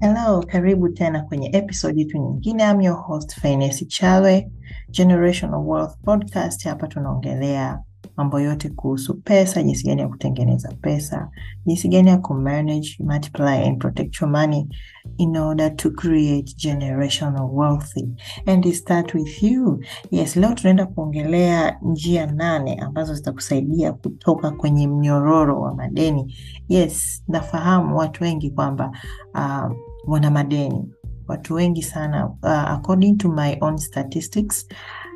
Hello, karibu tena kwenye episode yetu nyingine. I'm your host Fainesi Chalwe, Generational Wealth Podcast. Hapa tunaongelea mambo yote kuhusu pesa, jinsi gani ya kutengeneza pesa, jinsi gani ya kumanage, multiply and protect your money in order to create generational wealth. and it start with you. Yes, leo tunaenda kuongelea njia nane ambazo zitakusaidia kutoka kwenye mnyororo wa madeni. Yes, nafahamu watu wengi kwamba uh, wana madeni watu wengi sana uh, according to my own statistics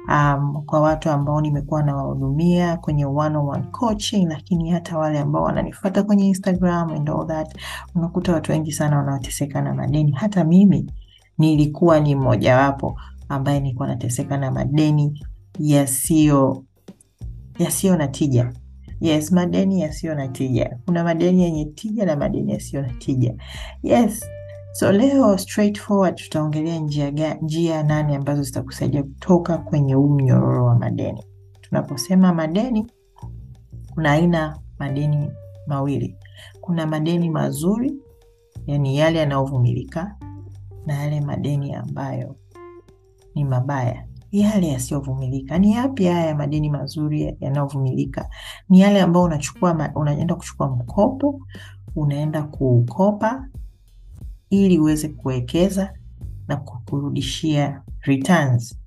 um, kwa watu ambao nimekuwa nawahudumia kwenye one on one coaching, lakini hata wale ambao wananifuata kwenye Instagram and all that, unakuta watu wengi sana wanaoteseka na madeni. Hata mimi nilikuwa ni mmojawapo ambaye nilikuwa nateseka na madeni yasiyo yasiyo na tija. Yes, madeni yasiyo na tija. Kuna madeni yenye tija na madeni yasiyo na tija. Yes. So leo straightforward tutaongelea njia, njia nane ambazo zitakusaidia kutoka kwenye huu mnyororo wa madeni. Tunaposema madeni, kuna aina madeni mawili. Kuna madeni mazuri, yani yale yanayovumilika, na yale madeni ambayo ni mabaya, yale yasiyovumilika. Ni yapi haya madeni mazuri yanayovumilika? Ni yale ambayo unachukua, unaenda kuchukua mkopo, unaenda kuukopa ili uweze kuwekeza na kukurudishia returns.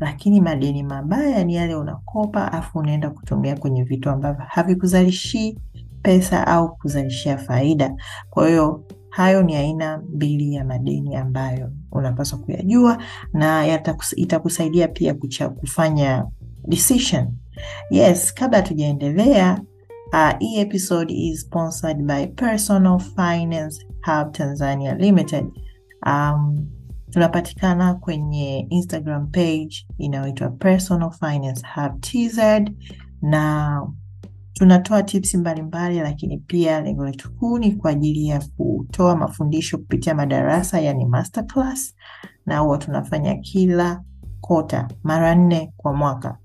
Lakini madeni mabaya ni yale unakopa afu unaenda kutumia kwenye vitu ambavyo havikuzalishii pesa au kuzalishia faida. Kwa hiyo hayo ni aina mbili ya madeni ambayo unapaswa kuyajua na itakusaidia pia kucha, kufanya decision. Yes, kabla hatujaendelea Uh, hii episode is sponsored by Personal Finance Hub Tanzania Limited. Um, tunapatikana kwenye Instagram page inayoitwa Personal Finance Hub TZ na tunatoa tips mbalimbali, lakini pia lengo letu kuu ni kwa ajili ya kutoa mafundisho kupitia madarasa, yani masterclass, na huwa tunafanya kila kota mara nne kwa mwaka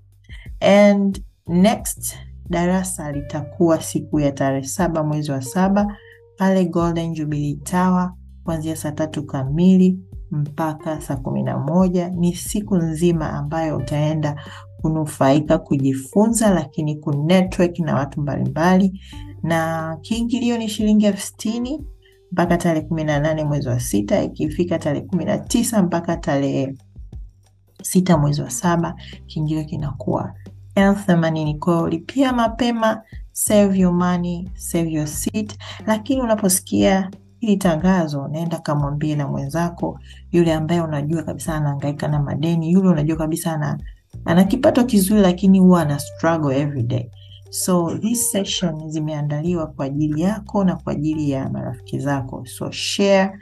and next darasa litakuwa siku ya tarehe saba mwezi wa saba pale Golden Jubilee Tower kuanzia saa tatu kamili mpaka saa kumi na moja. Ni siku nzima ambayo utaenda kunufaika, kujifunza, lakini kunetwork na watu mbalimbali, na kiingilio ni shilingi elfu sitini mpaka tarehe kumi na nane mwezi wa sita. Ikifika tarehe kumi na tisa mpaka tarehe sita mwezi wa saba kiingilio kinakuwa elfu themanini. kwao, lipia mapema, save your money, save your seat. Lakini unaposikia hili tangazo, naenda kamwambie na mwenzako yule ambaye unajua kabisa anahangaika na madeni, yule unajua kabisa ana, ana kipato kizuri, lakini huwa ana struggle every day. So this session zimeandaliwa kwa ajili yako na kwa ajili ya marafiki zako, so share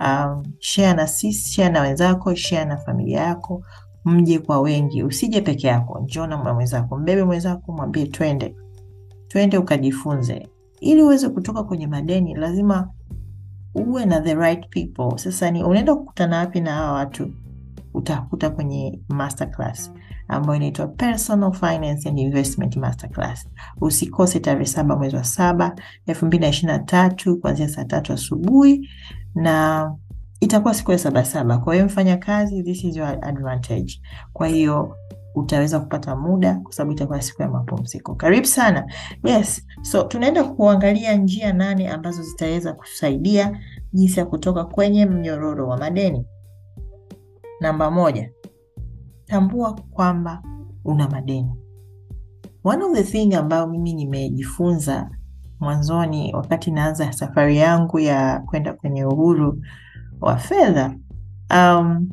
um, share na sisi, share na wenzako, share na familia yako mje kwa wengi, usije peke yako, njoo na mwenzako, mbebe mwenzako, mwambie twende, twende ukajifunze. Ili uweze kutoka kwenye madeni, lazima uwe na the right people. Sasa ni unaenda kukutana wapi na hawa watu? Utakuta kwenye masterclass ambayo inaitwa Personal Finance and Investment Masterclass. Usikose tarehe saba mwezi wa saba elfu mbili na ishirini na tatu kuanzia saa tatu asubuhi na itakuwa siku ya sabasaba saba. Kwa hiyo mfanya kazi, this is your advantage. Kwa hiyo utaweza kupata muda kwa sababu itakuwa siku ya mapumziko. Karibu sana. Yes, so tunaenda kuangalia njia nane ambazo zitaweza kusaidia jinsi ya kutoka kwenye mnyororo wa madeni. Namba moja, tambua kwamba una madeni. One of the thing ambayo mimi nimejifunza mwanzoni wakati naanza safari yangu ya kwenda kwenye uhuru wa fedha um,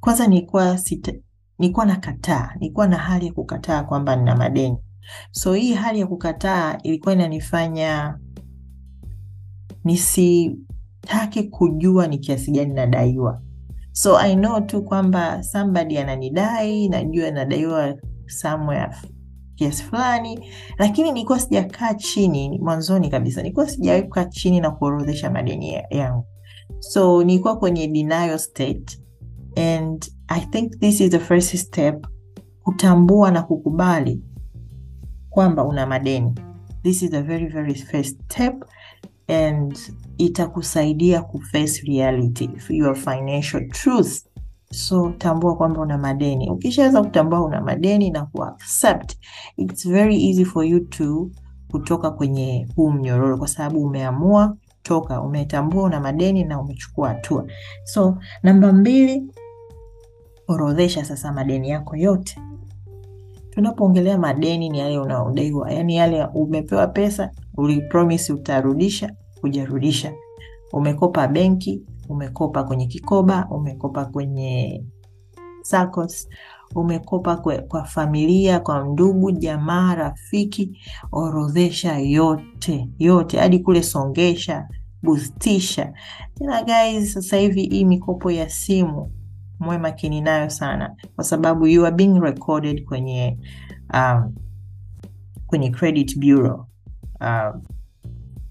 kwanza nilikuwa sita, nilikuwa nakataa, nilikuwa na hali ya kukataa kwamba nina madeni. So hii hali ya kukataa ilikuwa inanifanya nisitake kujua ni kiasi gani nadaiwa. So I know tu kwamba somebody ananidai, najua nadaiwa somewhere kiasi fulani, lakini nilikuwa sijakaa chini mwanzoni kabisa, nilikuwa sijawahi kukaa chini na kuorodhesha madeni yangu so nilikuwa kwenye denial state and i think this is the first step kutambua na kukubali kwamba una madeni. This is the very very first step and itakusaidia kuface reality your financial truth. So tambua kwamba una madeni. Ukishaweza kutambua una madeni na kuaccept it's very easy for you to kutoka kwenye huu mnyororo kwa sababu umeamua toka umetambua una madeni na umechukua hatua. So namba mbili orodhesha sasa madeni yako yote. Tunapoongelea madeni ni yale unaodaiwa yaani yale umepewa pesa ulipromise utarudisha hujarudisha. Umekopa benki umekopa kwenye kikoba umekopa kwenye SACCOS umekopa kwa, kwa familia kwa ndugu jamaa rafiki orodhesha yote yote. Hadi kule songesha bustisha. Tena guys sasa hivi hii mikopo ya simu mwe makini nayo sana. Kwa sababu you are being recorded kwenye um, kwenye credit bureau. Um,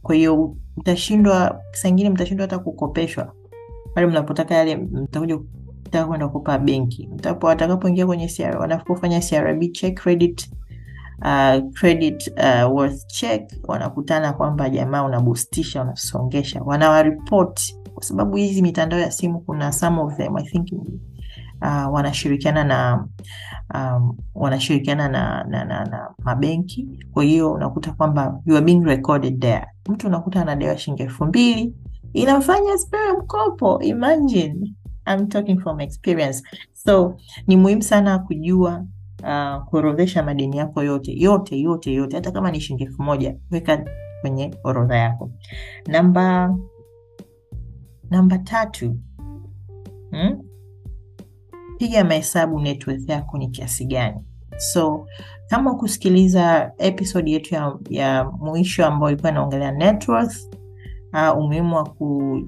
kwa hiyo mtashindwa ingine mtashindwa hata kukopeshwa. Pale mnapotaka yale mtakuja kutaka kwenda kukopa benki watakapoingia kwenye CR, CRB check credit uh, credit uh, worth check wanakutana kwamba jamaa unabustisha unasongesha. Wanawaripoti kwa sababu hizi mitandao ya simu kuna some of them I think uh, wanashirikiana na um, wanashirikiana na, na, na, na mabenki. Kwa hiyo unakuta kwamba you are being recorded there. Mtu unakuta anadewa shilingi elfu mbili inamfanya asipewe mkopo imagine I'm talking from experience. So ni muhimu sana kujua uh, kuorodhesha madeni yako yote yote yote yote. Hata kama ni shilingi elfu moja weka kwenye orodha yako. Namba namba tatu hmm? piga mahesabu net worth yako ni kiasi gani. So kama kusikiliza episode yetu ya, ya mwisho ambayo ilikuwa inaongelea net worth uh, umuhimu wa ku,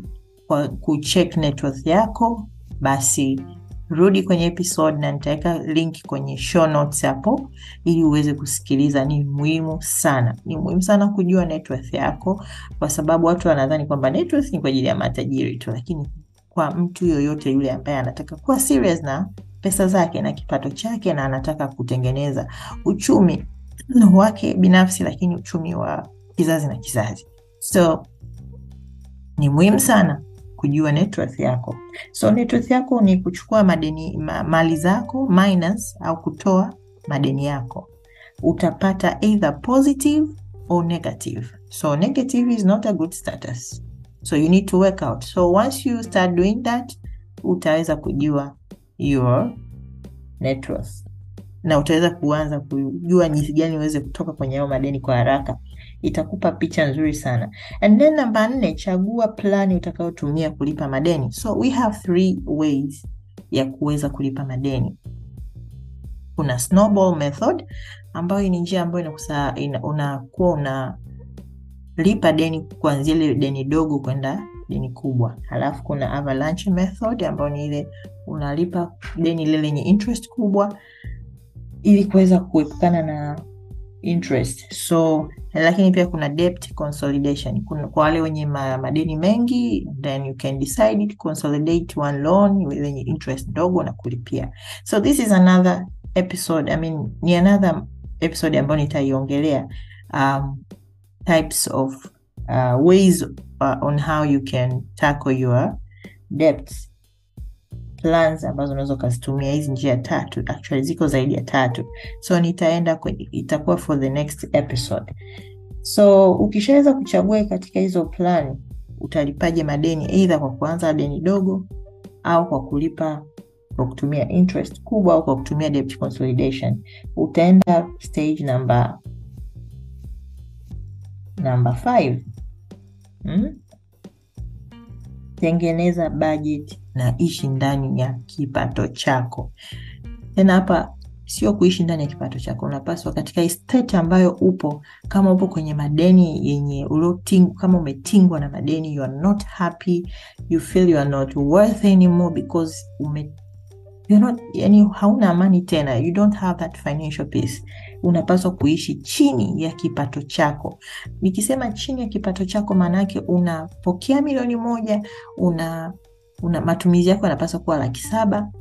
kucheck network yako basi rudi kwenye episode na nitaweka link kwenye show notes hapo ili uweze kusikiliza. Ni muhimu sana. Ni muhimu sana kujua network yako kwa sababu watu wanadhani kwamba network ni kwa ajili ya matajiri tu lakini kwa mtu yoyote yule ambaye anataka kuwa serious na pesa zake na kipato chake na anataka kutengeneza uchumi wake binafsi lakini uchumi wa kizazi na kizazi. So ni muhimu sana kujua net worth yako. So net worth yako ni kuchukua madeni ma, mali zako minus au kutoa madeni yako. Utapata either positive or negative. So negative is not a good status. So you need to work out. So once you start doing that utaweza kujua your net worth. Na utaweza kuanza kujua jinsi gani uweze kutoka kwenye hayo madeni kwa haraka itakupa picha nzuri sana. And then namba nne chagua plani utakayotumia kulipa madeni. So we have three ways ya kuweza kulipa madeni. Kuna snowball method ambayo ni njia ambayo unakuwa unalipa deni kuanzia ile deni dogo kwenda deni kubwa. Halafu kuna avalanche method ambayo ni ile unalipa deni ile lenye interest kubwa ili kuweza kuepukana na interest. So lakini pia kuna debt consolidation. Kwa wale wenye ma, madeni mengi then you can decide to consolidate one loan wenye interest ndogo na kulipia. So this is another episode I mean, ni another episode ambayo nitaiongelea um, types of uh, ways uh, on how you can tackle your debts plans ambazo unaweza ukazitumia hizi njia tatu actually ziko zaidi ya tatu. So nitaenda itakuwa for the next episode. So ukishaweza kuchagua katika hizo plan utalipaje madeni eidha kwa kuanza deni dogo au kwa kulipa kwa kutumia interest kubwa au kwa kutumia debt consolidation. Utaenda stage namba namba five. Hmm? tengeneza budget na ishi ndani ya kipato chako. Tena hapa sio kuishi ndani ya kipato chako. Unapaswa katika state ambayo upo kama upo kwenye madeni yenye ulioting, kama umetingwa na madeni you are not happy you feel you are not worth anymore because ume not, yani hauna amani tena. You don't have that financial peace. Unapaswa kuishi chini ya kipato chako. Nikisema chini ya kipato chako maanaake unapokea milioni moja una, una matumizi yako yanapaswa kuwa laki saba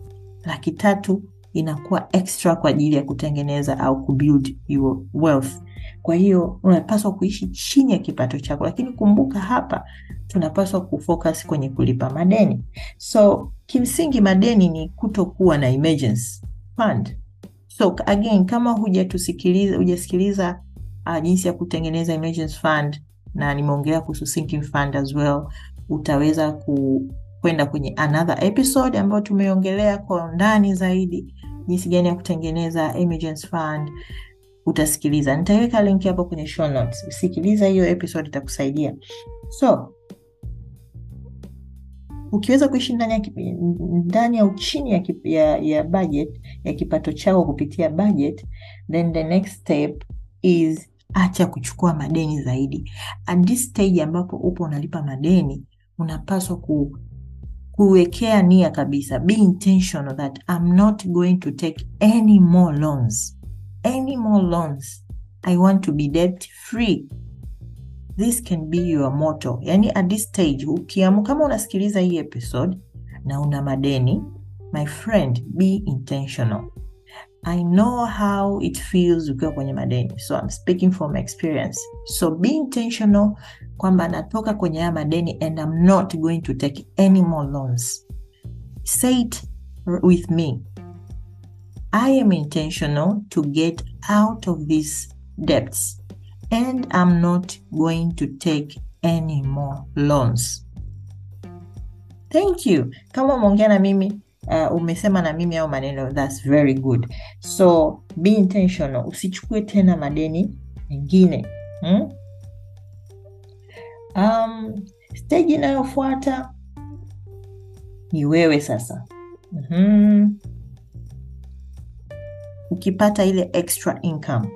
laki tatu inakuwa extra kwa ajili ya kutengeneza au kubuild your wealth Kwa hiyo unapaswa kuishi chini ya kipato chako, lakini kumbuka hapa tunapaswa kufocus kwenye kulipa madeni. So kimsingi madeni ni kutokuwa na emergency fund. So again, kama hujasikiliza uh, jinsi ya kutengeneza emergency fund na nimeongelea kuhusu sinking fund as well, utaweza ku kwenda kwenye another episode ambayo tumeongelea kwa undani zaidi jinsi gani ya kutengeneza emergency fund. Utasikiliza, nitaweka link hapo kwenye show notes. Sikiliza hiyo episode, itakusaidia. So ukiweza kuishi ndani ya ndani au chini ya, ya, ya budget ya kipato chako kupitia budget, then the next step is acha kuchukua madeni zaidi. At this stage ambapo upo unalipa madeni, unapaswa ku kuwekea nia kabisa, be intentional that I'm not going to take any more loans, any more loans. I want to be debt free. This can be your motto. Yani at this stage ukiamu, kama unasikiliza hii episode na una madeni, my friend, be intentional. I know how it feels ukiwa kwenye madeni, so I'm speaking from experience. So be intentional kwamba natoka kwenye haya madeni and I'm not going to take any more loans. Say it with me. I am intentional to get out of these debts and I'm not going to take any more loans. Thank you. Kama umeongea na mimi uh, umesema na mimi au maneno, that's very good. So be intentional, usichukue tena madeni mengine hmm? Um, steji inayofuata ni wewe sasa. mm-hmm. Ukipata ile extra income,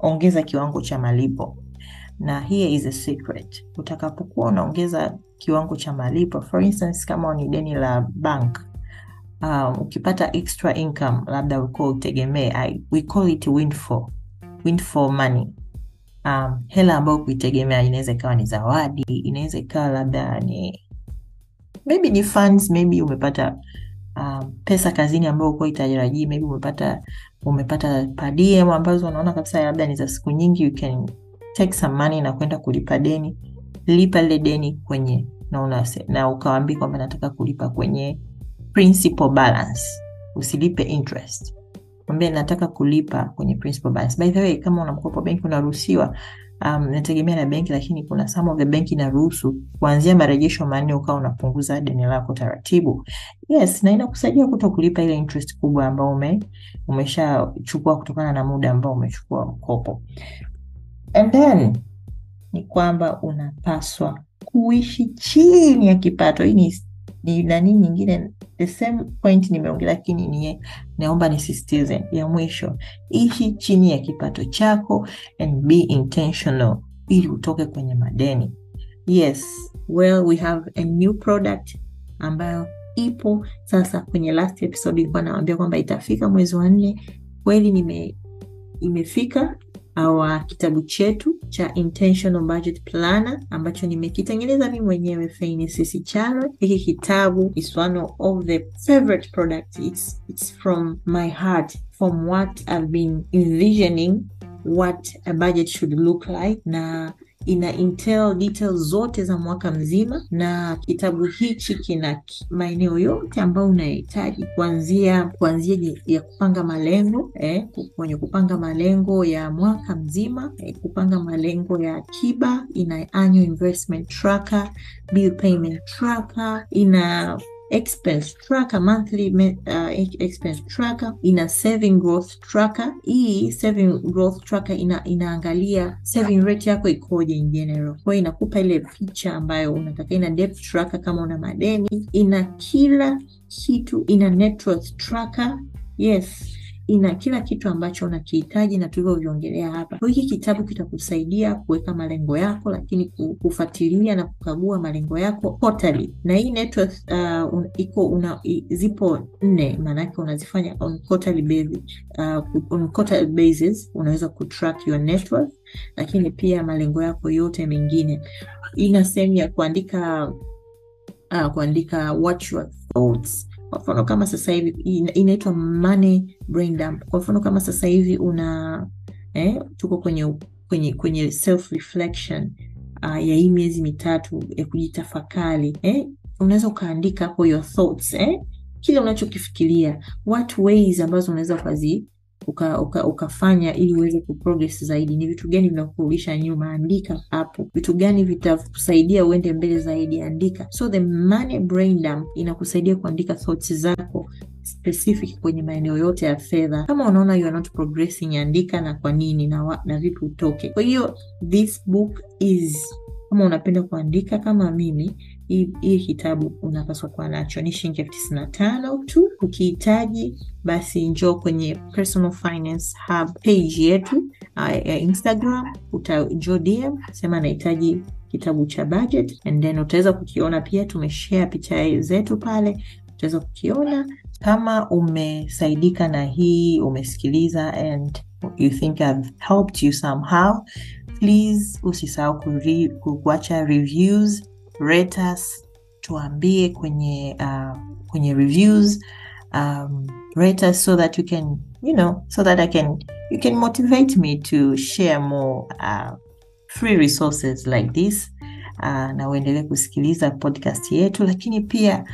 ongeza kiwango cha malipo, na here is a secret. Utakapokuwa unaongeza kiwango cha malipo, for instance, kama ni deni la bank um, ukipata extra income, labda ulikuwa utegemee, we call it windfall, windfall money Um, hela ambayo kuitegemea inaweza ikawa ni zawadi, inaweza ikawa labda ni maybe ni funds, maybe umepata um, pesa kazini ambayo ukuwa itarajii, maybe umepata umepata per ambazo unaona kabisa labda ni za siku nyingi, you can take some money na kwenda kulipa deni. Lipa lile deni kwenye na, na ukawaambia kwamba nataka kulipa kwenye principal balance, usilipe interest mwambie nataka kulipa kwenye principal balance. By the way, kama una mkopo benki unaruhusiwa, um, nategemea na benki, lakini kuna some of the benki inaruhusu kuanzia marejesho manne ukawa unapunguza deni lako taratibu. Yes, na inakusaidia kuto kulipa ile interest kubwa ambao ume umeshachukua kutokana na muda ambao umechukua mkopo. And then ni kwamba unapaswa kuishi chini ya kipato. Hii ni ni nani nyingine, the same point nimeongelea, lakini ni naomba nisisitize ya mwisho, ishi chini ya kipato chako and be intentional ili utoke kwenye madeni. Yes, well we have a new product ambayo ipo sasa. Kwenye last episode ilikuwa nawaambia kwamba itafika mwezi wa nne, kweli imefika our kitabu chetu cha Intentional Budget Planner ambacho nimekitengeneza mimi mwenyewe Fainesisi Chalwe. Hiki kitabu is one of the favorite products. It's, it's from my heart, from what I've been envisioning what a budget should look like na ina intel details zote za mwaka mzima, na kitabu hichi kina maeneo yote ambayo unahitaji kuanzia kuanzia ya kupanga malengo eh, kwenye kupanga malengo ya mwaka mzima eh, kupanga malengo ya akiba. Ina annual investment tracker, bill payment tracker, ina expense tracker, monthly uh, expense tracker, ina saving growth tracker. Hii saving growth tracker ina, inaangalia saving rate yako ikoje in general, kwa hiyo inakupa ile picha ambayo unataka. Ina debt tracker kama una madeni, ina kila kitu, ina net worth tracker. Yes, ina kila kitu ambacho unakihitaji na tulivyoviongelea hapa. Hiki kitabu kitakusaidia kuweka malengo yako, lakini kufuatilia na kukagua malengo yako quarterly. Na hii network uh, iko una, zipo nne, maanake unazifanya on quarterly basis, uh, on quarterly basis unaweza kutrack your network, lakini pia malengo yako yote mengine. Ina sehemu ya kuandika uh, kuandika what your thoughts kwa mfano kama sasa hivi inaitwa money brain dump. Kwa mfano kama sasa hivi una eh, tuko kwenye kwenye kwenye self reflection uh, ya hii miezi mitatu ya kujitafakari eh? unaweza ukaandika hapo your thoughts eh? kile unachokifikiria what ways ambazo unaweza ukazi uka, uka, ukafanya ili uweze kuprogress zaidi. Ni vitu gani vinakurudisha nyuma? Andika hapo. Vitu gani vitakusaidia uende mbele zaidi? Andika. So the money brain dump inakusaidia kuandika thoughts zako specific kwenye maeneo yote ya fedha. Kama unaona you are not progressing, andika na kwa nini na, wa, na vipi utoke. Kwa hiyo this book is kama unapenda kuandika kama mimi, hii kitabu unapaswa kuwa nacho. Ni shilingi elfu tisini na tano tu. Ukihitaji basi njoo kwenye Personal Finance Hub page yetu ya uh, Instagram, utanjoo DM sema nahitaji kitabu cha budget, and then utaweza kukiona pia. Tumeshare picha zetu pale, utaweza kukiona. Kama umesaidika na hii, umesikiliza and you think I've helped you somehow Please usisahau kuacha reviews, rate us, tuambie kwenye uh, kwenye reviews um, rate us so that you can you know so that I can you can motivate me to share more uh, free resources like this uh, na uendelee kusikiliza podcast yetu, lakini pia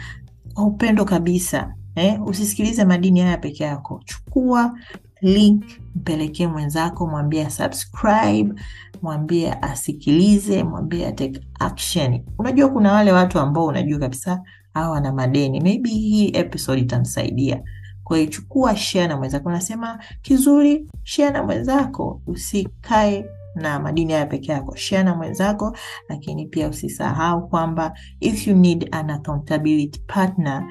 kwa upendo kabisa eh, usisikilize madini haya peke yako, chukua link mpelekee mwenzako, mwambie subscribe, mwambie asikilize, mwambie take action. Unajua kuna wale watu ambao unajua kabisa hawa wana madeni, maybe hii episode itamsaidia. Kwa chukua, share na mwenzako. Unasema kizuri, share na mwenzako, usikae na madini haya peke yako, share na mwenzako. Lakini pia usisahau kwamba if you need an accountability partner,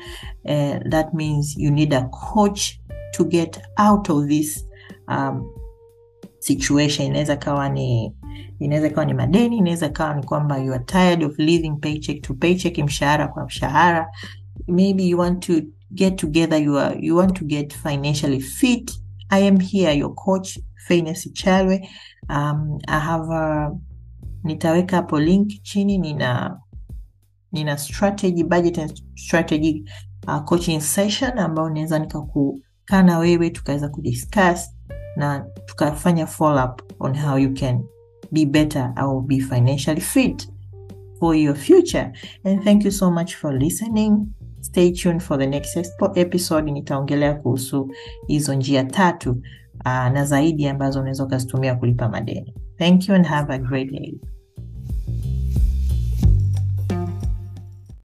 uh, that means you need a coach to get out of this um, situation. Inaweza kawa ni inaweza kawa ni madeni, inaweza kawa ni kwamba you are tired of living paycheck to paycheck, mshahara kwa mshahara. Maybe you want to get together, you are, you want to get financially fit. I am here, your coach Fairness Chalwe. Um, I have a, nitaweka hapo link chini, nina nina strategy budget and strategy uh, coaching session ambayo naweza nikakukaa na wewe tukaweza kudiscuss na tukafanya follow up on how you can be better or be financially fit for your future. And thank you so much for listening. Stay tuned for the next episode. Nitaongelea kuhusu hizo njia tatu uh, na zaidi ambazo unaweza ukazitumia kulipa madeni. Thank you and have a great day